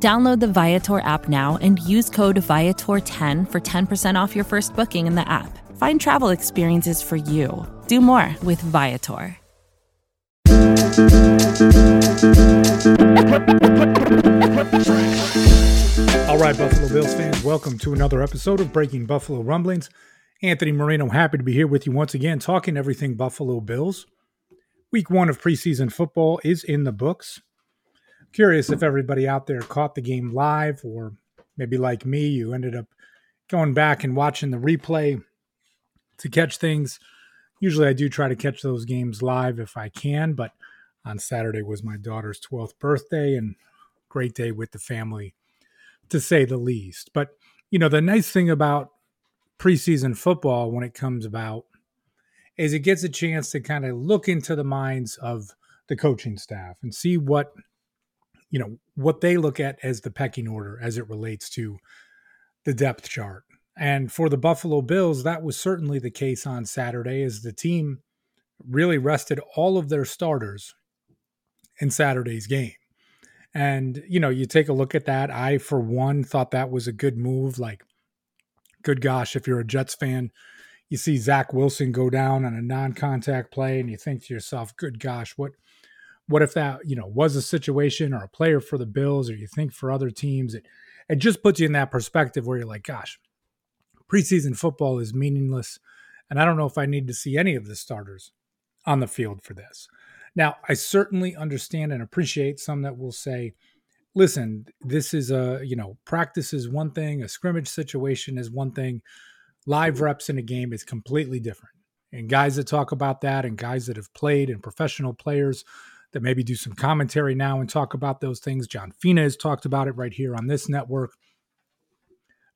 Download the Viator app now and use code Viator10 for 10% off your first booking in the app. Find travel experiences for you. Do more with Viator. All right, Buffalo Bills fans, welcome to another episode of Breaking Buffalo Rumblings. Anthony Marino, happy to be here with you once again, talking everything Buffalo Bills. Week one of preseason football is in the books. Curious if everybody out there caught the game live, or maybe like me, you ended up going back and watching the replay to catch things. Usually I do try to catch those games live if I can, but on Saturday was my daughter's 12th birthday and great day with the family to say the least. But, you know, the nice thing about preseason football when it comes about is it gets a chance to kind of look into the minds of the coaching staff and see what you know what they look at as the pecking order as it relates to the depth chart. And for the Buffalo Bills, that was certainly the case on Saturday as the team really rested all of their starters in Saturday's game. And, you know, you take a look at that. I, for one, thought that was a good move. Like, good gosh, if you're a Jets fan, you see Zach Wilson go down on a non contact play and you think to yourself, good gosh, what. What if that, you know, was a situation or a player for the Bills or you think for other teams? It it just puts you in that perspective where you're like, gosh, preseason football is meaningless. And I don't know if I need to see any of the starters on the field for this. Now, I certainly understand and appreciate some that will say, listen, this is a, you know, practice is one thing, a scrimmage situation is one thing, live reps in a game is completely different. And guys that talk about that and guys that have played and professional players that maybe do some commentary now and talk about those things. John Fina has talked about it right here on this network.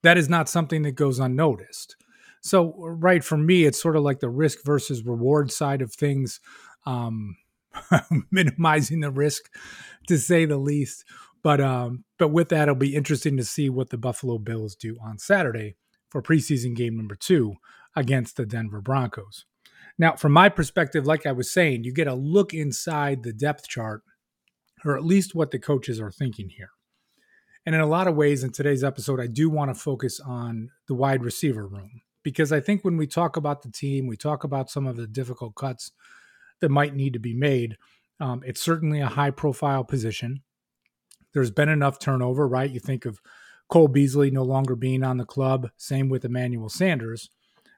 That is not something that goes unnoticed. So, right for me, it's sort of like the risk versus reward side of things. Um, minimizing the risk to say the least. But um, but with that, it'll be interesting to see what the Buffalo Bills do on Saturday for preseason game number two against the Denver Broncos. Now, from my perspective, like I was saying, you get a look inside the depth chart, or at least what the coaches are thinking here. And in a lot of ways, in today's episode, I do want to focus on the wide receiver room because I think when we talk about the team, we talk about some of the difficult cuts that might need to be made. Um, it's certainly a high profile position. There's been enough turnover, right? You think of Cole Beasley no longer being on the club, same with Emmanuel Sanders.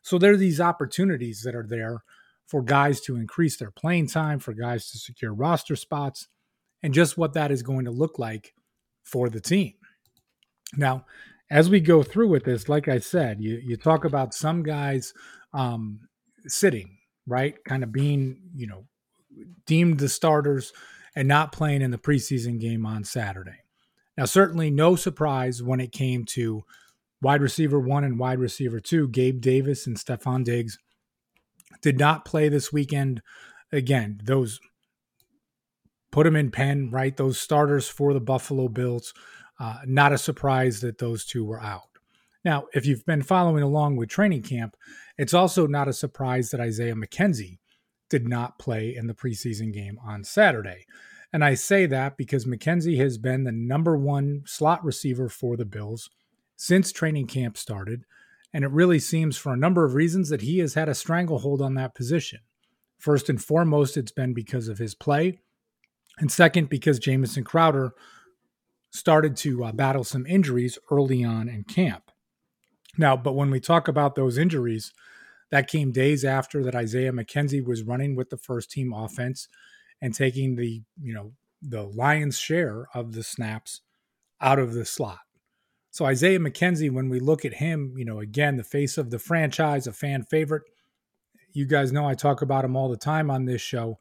So there are these opportunities that are there for guys to increase their playing time, for guys to secure roster spots, and just what that is going to look like for the team. Now, as we go through with this, like I said, you, you talk about some guys um, sitting, right? Kind of being, you know, deemed the starters and not playing in the preseason game on Saturday. Now, certainly no surprise when it came to wide receiver one and wide receiver two, Gabe Davis and Stefon Diggs, did not play this weekend. Again, those put them in pen, right? Those starters for the Buffalo Bills. Uh, not a surprise that those two were out. Now, if you've been following along with training camp, it's also not a surprise that Isaiah McKenzie did not play in the preseason game on Saturday. And I say that because McKenzie has been the number one slot receiver for the Bills since training camp started. And it really seems, for a number of reasons, that he has had a stranglehold on that position. First and foremost, it's been because of his play. And second, because Jamison Crowder started to uh, battle some injuries early on in camp. Now, but when we talk about those injuries, that came days after that Isaiah McKenzie was running with the first team offense and taking the, you know, the lion's share of the snaps out of the slot. So Isaiah McKenzie, when we look at him, you know, again, the face of the franchise, a fan favorite. You guys know I talk about him all the time on this show.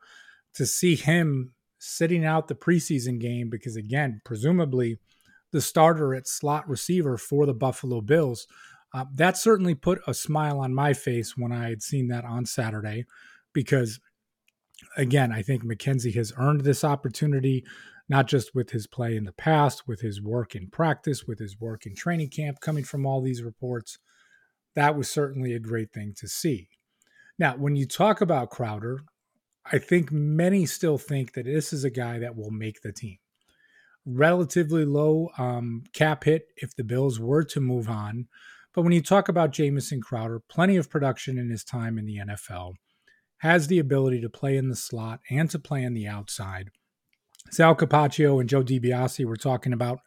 To see him sitting out the preseason game, because again, presumably the starter at slot receiver for the Buffalo Bills Uh, that certainly put a smile on my face when I had seen that on Saturday because, again, I think McKenzie has earned this opportunity, not just with his play in the past, with his work in practice, with his work in training camp, coming from all these reports. That was certainly a great thing to see. Now, when you talk about Crowder, I think many still think that this is a guy that will make the team. Relatively low um, cap hit if the Bills were to move on. But when you talk about Jamison Crowder, plenty of production in his time in the NFL, has the ability to play in the slot and to play on the outside. Sal Capaccio and Joe DiBiase were talking about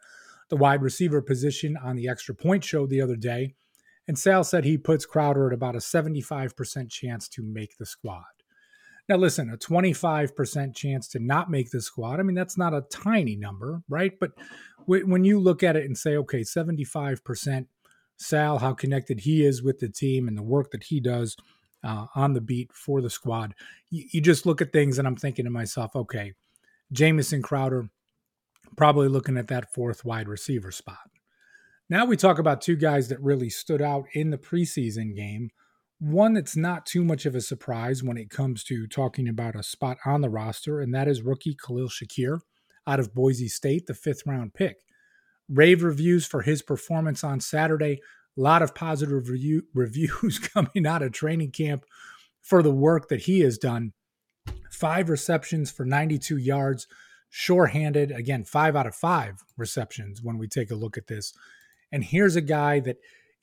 the wide receiver position on the extra point show the other day. And Sal said he puts Crowder at about a 75% chance to make the squad. Now, listen, a 25% chance to not make the squad. I mean, that's not a tiny number, right? But when you look at it and say, okay, 75%, Sal, how connected he is with the team and the work that he does uh, on the beat for the squad, you, you just look at things and I'm thinking to myself, okay, Jamison Crowder probably looking at that fourth wide receiver spot. Now we talk about two guys that really stood out in the preseason game one that's not too much of a surprise when it comes to talking about a spot on the roster, and that is rookie Khalil Shakir out of Boise State, the fifth round pick. Rave reviews for his performance on Saturday. A lot of positive review, reviews coming out of training camp for the work that he has done. Five receptions for 92 yards, shorthanded. Again, five out of five receptions when we take a look at this. And here's a guy that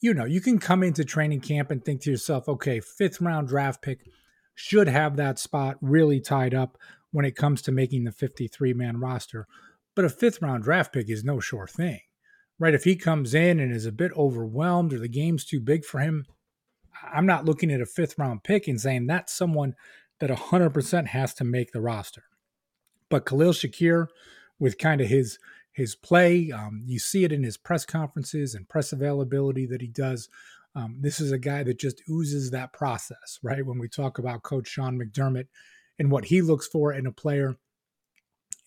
you know, you can come into training camp and think to yourself, okay, fifth round draft pick should have that spot really tied up when it comes to making the 53 man roster. But a fifth round draft pick is no sure thing, right? If he comes in and is a bit overwhelmed or the game's too big for him, I'm not looking at a fifth round pick and saying that's someone that 100% has to make the roster. But Khalil Shakir, with kind of his his play. Um, you see it in his press conferences and press availability that he does. Um, this is a guy that just oozes that process, right? When we talk about Coach Sean McDermott and what he looks for in a player.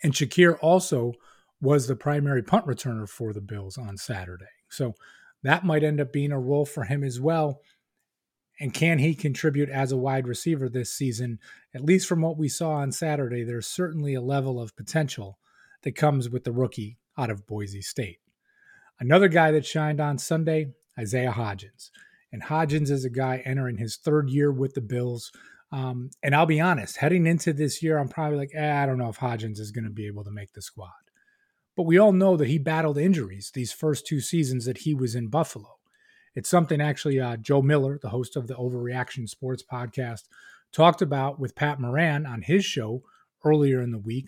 And Shakir also was the primary punt returner for the Bills on Saturday. So that might end up being a role for him as well. And can he contribute as a wide receiver this season? At least from what we saw on Saturday, there's certainly a level of potential that comes with the rookie out of Boise State. Another guy that shined on Sunday, Isaiah Hodgins. And Hodgins is a guy entering his third year with the Bills. Um, and I'll be honest, heading into this year, I'm probably like, eh, I don't know if Hodgins is going to be able to make the squad. But we all know that he battled injuries these first two seasons that he was in Buffalo. It's something actually uh, Joe Miller, the host of the Overreaction Sports podcast, talked about with Pat Moran on his show earlier in the week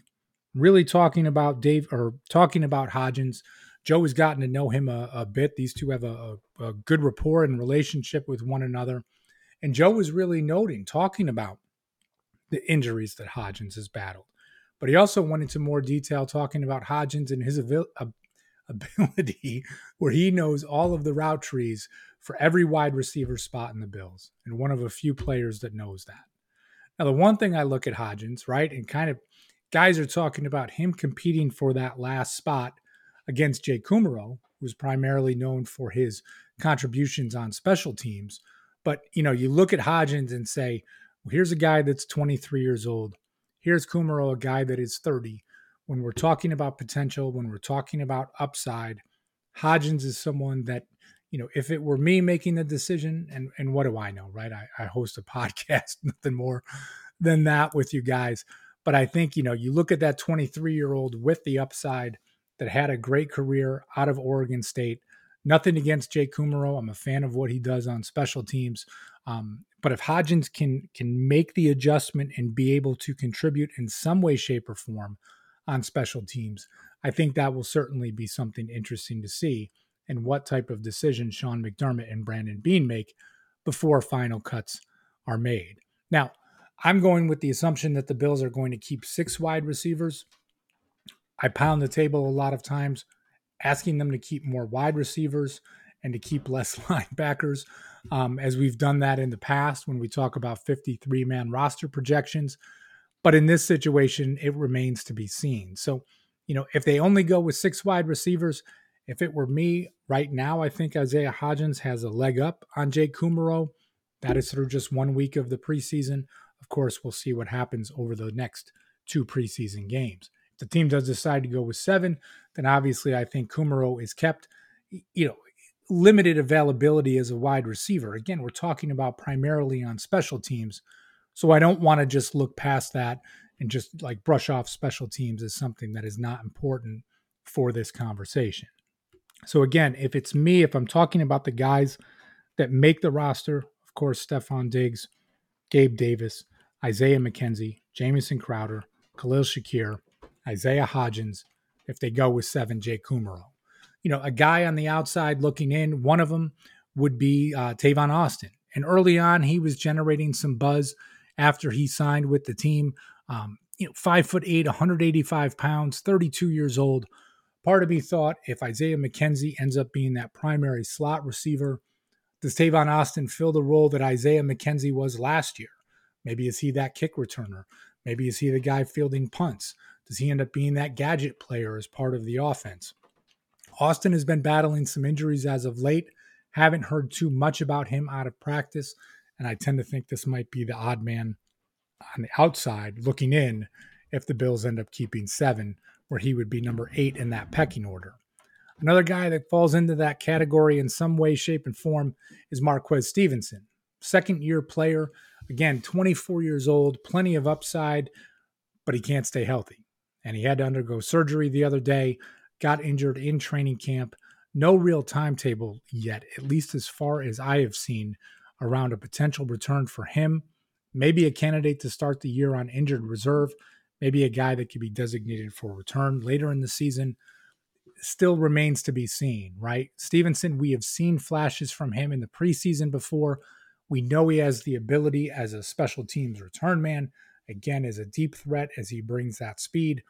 really talking about Dave or talking about Hodgins. Joe has gotten to know him a, a bit. These two have a, a, good rapport and relationship with one another. And Joe was really noting, talking about the injuries that Hodgins has battled. But he also went into more detail talking about Hodgins and his ability, where he knows all of the route trees for every wide receiver spot in the Bills, and one of a few players that knows that. Now, the one thing I look at Hodgins, right, and kind of guys are talking about him competing for that last spot against Jay Kumerow, who's primarily known for his contributions on special teams. But you know, you look at Hodgins and say, well, here's a guy that's 23 years old. Here's Kumerow, a guy that is 30. When we're talking about potential, when we're talking about upside, Hodgins is someone that, you know, if it were me making the decision, and and what do I know, right? I, I host a podcast, nothing more than that with you guys. But I think, you know, you look at that 23 year old with the upside that had a great career out of Oregon State. Nothing against Jake Kumerow. I'm a fan of what he does on special teams. Um, but if Hodgins can can make the adjustment and be able to contribute in some way, shape, or form on special teams, I think that will certainly be something interesting to see and what type of decision Sean McDermott and Brandon Beane make before final cuts are made. Now, I'm going with the assumption that the Bills are going to keep six wide receivers. I pound the table a lot of times, asking them to keep more wide receivers and to keep less linebackers, um, as we've done that in the past when we talk about 53 man roster projections. But in this situation, it remains to be seen. So, you know, if they only go with six wide receivers If it were me right now, I think Isaiah Hodgins has a leg up on Jake Kumerow. That is through just one week of the preseason. Of course, we'll see what happens over the next two preseason games. If the team does decide to go with seven, then obviously I think Kumerow is kept, you know, limited availability as a wide receiver. Again, we're talking about primarily on special teams. So I don't want to just look past that and just like brush off special teams as something that is not important for this conversation. So again, if it's me, if I'm talking about the guys that make the roster, of course, Stefon Diggs, Gabe Davis, Isaiah McKenzie, Jamison Crowder, Khalil Shakir, Isaiah Hodgins, if they go with seven, Jay Kumerow. You know, a guy on the outside looking in, one of them would be uh, Tavon Austin. And early on, he was generating some buzz after he signed with the team. Um, you know, five foot eight, 185 pounds, 32 years old. Part of me thought if Isaiah McKenzie ends up being that primary slot receiver, does Tavon Austin fill the role that Isaiah McKenzie was last year? Maybe is he that kick returner? Maybe is he the guy fielding punts? Does he end up being that gadget player as part of the offense? Austin has been battling some injuries as of late. Haven't heard too much about him out of practice, and I tend to think this might be the odd man on the outside looking in if the Bills end up keeping seven where he would be number eight in that pecking order. Another guy that falls into that category in some way, shape, and form is Marquez Stevenson. Second year player, again, 24 years old, plenty of upside, but he can't stay healthy. And he had to undergo surgery the other day, got injured in training camp. No real timetable yet, at least as far as I have seen, around a potential return for him. Maybe a candidate to start the year on injured reserve maybe a guy that could be designated for return later in the season still remains to be seen, right? Stevenson, we have seen flashes from him in the preseason before. We know he has the ability as a special teams return man, again, as a deep threat as he brings that speed.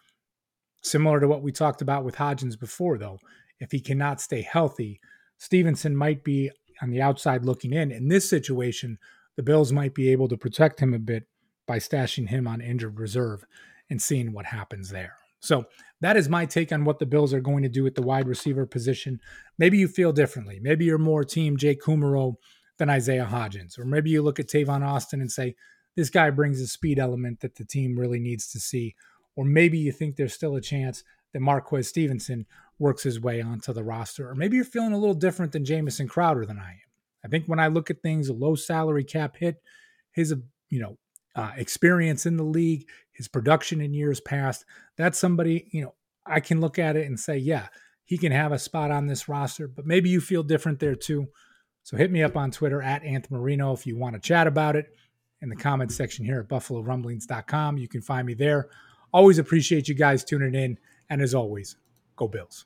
Similar to what we talked about with Hodgins before, though, if he cannot stay healthy, Stevenson might be on the outside looking in. In this situation, the Bills might be able to protect him a bit by stashing him on injured reserve and seeing what happens there. So that is my take on what the Bills are going to do at the wide receiver position. Maybe you feel differently. Maybe you're more team Jay Kumerow than Isaiah Hodgins. Or maybe you look at Tavon Austin and say, this guy brings a speed element that the team really needs to see. Or maybe you think there's still a chance that Marquez Stevenson works his way onto the roster. Or maybe you're feeling a little different than Jamison Crowder than I am. I think when I look at things, a low salary cap hit, his you know uh, experience in the league, his production in years past. That's somebody, you know, I can look at it and say, yeah, he can have a spot on this roster, but maybe you feel different there too. So hit me up on Twitter at Anth Marino if you want to chat about it in the comments section here at buffalorumblings.com. You can find me there. Always appreciate you guys tuning in. And as always, go Bills.